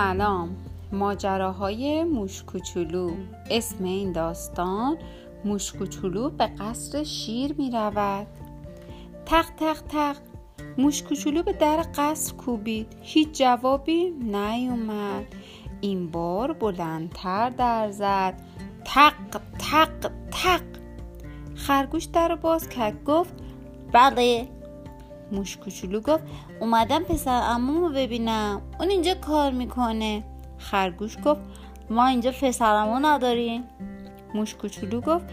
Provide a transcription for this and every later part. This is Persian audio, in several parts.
سلام. ماجراهای موشکوچولو. اسم این داستان موشکوچولو به قصر شیر می رود تق تق تق. موشکوچولو به در قصر کوبید. هیچ جوابی نیومد. این بار بلندتر در زد. تق تق تق. خرگوش در باز کرد. گفت بله. موش کوچولو گفت اومدم پسر امومو ببینم. اون اینجا کار می‌کنه. خرگوش گفت ما اینجا پسرمو نداریم. موش کوچولو گفت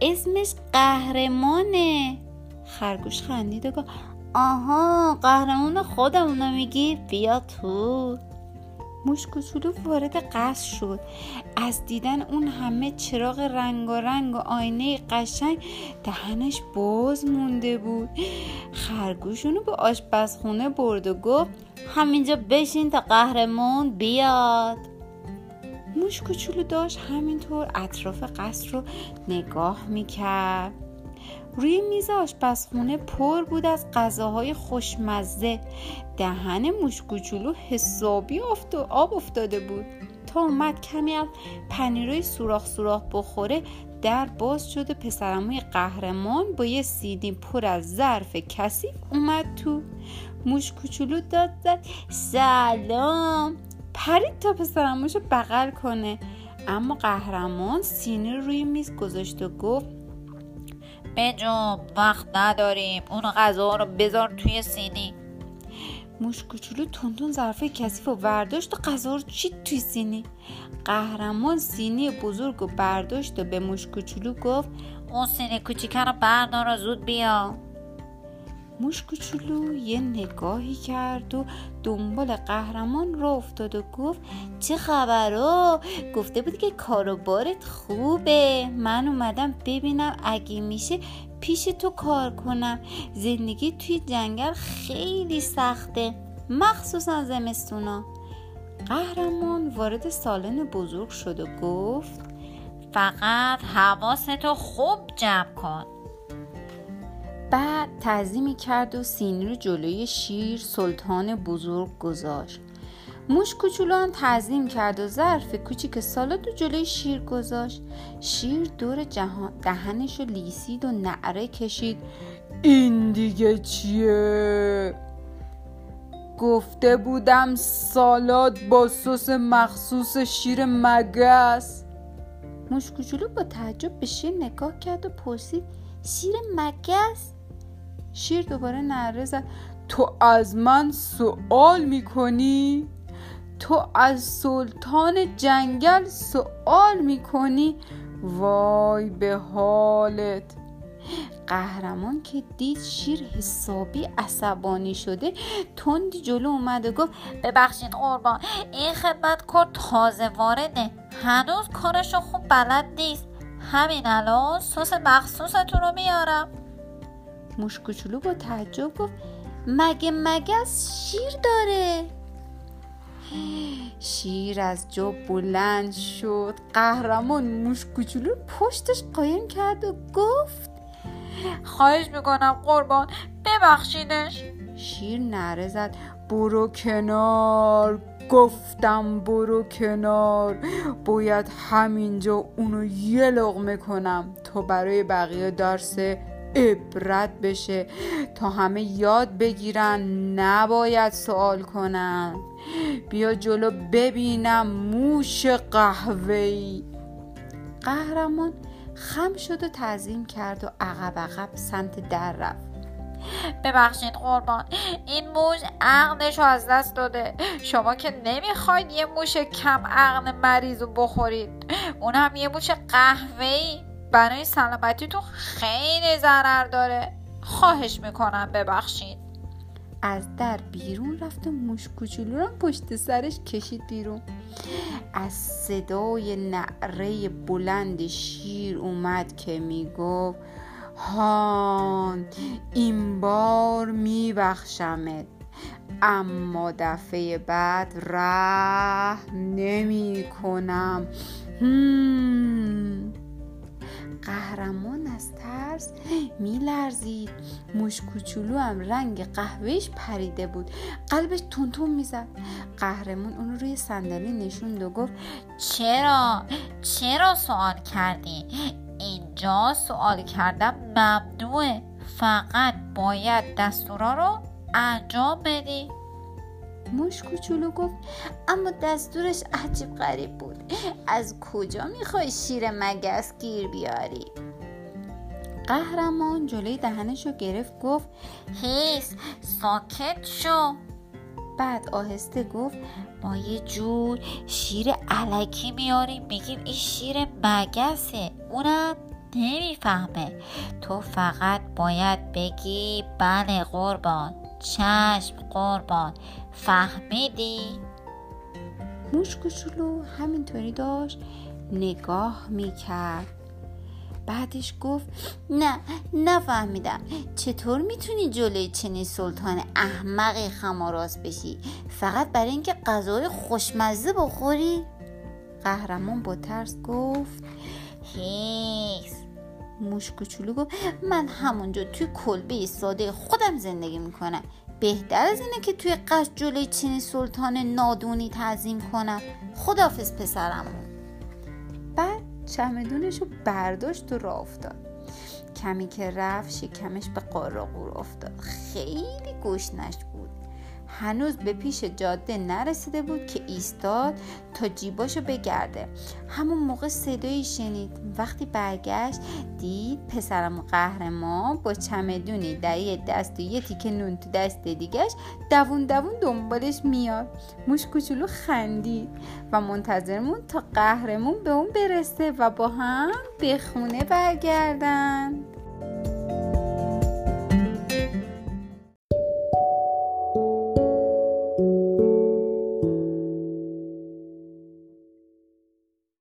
اسمش قهرمانه. خرگوش خندید و گفت آها قهرمان خودمونو میگی؟ بیا تو. موش کوچولو وارد قصر شد. از دیدن اون همه چراغ رنگ و رنگ و آینه قشنگ دهنش باز مونده بود. خرگوش اونو به آشپزخونه برد و گفت همینجا بشین تا قهرمون بیاد. موش کوچولو داشت همینطور اطراف قصر رو نگاه می‌کرد. روی میز آشپزخونه پر بود از غذاهای خوشمزه. دهن موش کوچولو حسابی آب افتاده بود. تا اومد کمی از پنیروی سوراخ سوراخ بخوره در باز شد و پسرموی قهرمان با یه سیدی پر از ظرف کسی اومد تو. موش کوچولو داد زد سلام. پرید تا پسرموش بغل کنه. اما قهرمان سینی روی میز گذاشت و گفت بجو وقت نداریم. اون غذا رو بذار توی سینی. موش کوچولو تونتون ظرفه کثیف و برداشت و غذا رو چید توی سینی. قهرمان سینی بزرگ و برداشت و به موش کوچولو گفت اون سینی کوچیکه رو بردار و زود بیا. موش کوچولو یه نگاهی کرد و دنبال قهرمان را افتاد و گفت چه خبرو؟ گفته بود که کاروبارت خوبه. من اومدم ببینم اگه میشه پیش تو کار کنم. زندگی توی جنگل خیلی سخته مخصوصا زمستونا. قهرمان وارد سالن بزرگ شد و گفت فقط حواستو خوب جمع کن. بعد تعظیمی کرد و سینی رو جلوی شیر سلطان بزرگ گذاشت. موش کوچولو هم تعظیم کرد و ظرف کوچیک سالاد رو جلوی شیر گذاشت. شیر دور جهان دهنش رو لیسید و نعره کشید. این دیگه چیه؟ گفته بودم سالاد با سس مخصوص شیر مگس موش کوچولو با تعجب به شیر نگاه کرد و پرسید شیر مگس شیر دوباره نره زد. تو از من سوال می‌کنی؟ تو از سلطان جنگل سوال می‌کنی؟ وای به حالت. قهرمان که دید شیر حسابی عصبانی شده تندی جلو اومد و گفت ببخشید قربان این خدمت کار تازه وارده. هنوز کارشو خوب بلد نیست. همین الان سس مخصوصتون رو میارم. موش کوچولو با تعجب گفت مگه مگس شیر داره؟ شیر از جا بلند شد قهرمان موش کوچولو پشتش قایم کرد و گفت خواهش می‌کنم قربان ببخشیدش شیر نره زد برو کنار گفتم برو کنار باید همینجا اونو یه لغمه کنم تا برای بقیه درس عبرت بشه. تا همه یاد بگیرن نباید سوال کنن. بیا جلو ببینم موش قهوه‌ای. قهرمان خم شد و تعظیم کرد و عقب عقب سمت در رفت. ببخشید قربان این موش عقلش رو از دست داده. شما که نمی‌خواید یه موش کم عقل مریض رو بخورید. اون هم یه موش قهوه‌ای. برای سلامتیتون خیلی ضرر داره. خواهش می‌کنم ببخشید. از در بیرون رفت و موش کوچولو رو پشت سرش کشید بیرون. از صدای نعره بلند شیر اومد که می‌گفت هان این بار میبخشمت. اما دفعه بعد ره نمی کنم قهرمان از ترس میلرزید. موش کوچولو هم رنگ قهوهش پریده بود. قلبش تونتون می‌زد. قهرمون اون روی صندلی نشوند و گفت چرا؟ چرا سوال کردی؟ اینجا سوال کردم ممنوعه فقط باید دستورا رو انجام بدی. موش کوچولو گفت اما دستورش عجیب غریب بود. از کجا می‌خوای شیر مگس گیر بیاری؟ قهرمان جلوی دهنش رو گرفت گفت هیس ساکت شو. بعد آهسته گفت ما یه جور شیر علکی میاریم میگیم این شیر مگسه. اونم نمی‌فهمه. تو فقط باید بگی بله قربان. چشم قربان. فهمیدی؟ موش کوچولو همینطوری داشت نگاه می‌کرد. بعدش گفت نه نفهمیدم. چطور می‌تونی جلوی چنین سلطان احمقی خماراز بشی؟ فقط برای اینکه غذای خوشمزه بخوری؟ قهرمان با ترس گفت هیس موش کوچولو گفت من همونجا توی کلبه ساده خودم زندگی می‌کنم. بهتر از اینه که توی قصد جلوی چنین سلطان نادونی تعظیم کنم. خدافز پسرمون بعد چمدونش رو برداشت و راه افتاد. کمی که رفت شکمش به قارقور افتاد. خیلی گشنش بود. هنوز به پیش جاده نرسیده بود که ایستاد تا جیباشو بگرده. همون موقع صدایی شنید. وقتی برگشت دید پسرم قهرمان با چمدونی در یه دست و یه تیکه نون تو دست دیگش دوون دوون دنبالش میاد. موش کوچولو خندید و منتظرمون تا قهرمون به اون برسه و با هم به خونه برگردن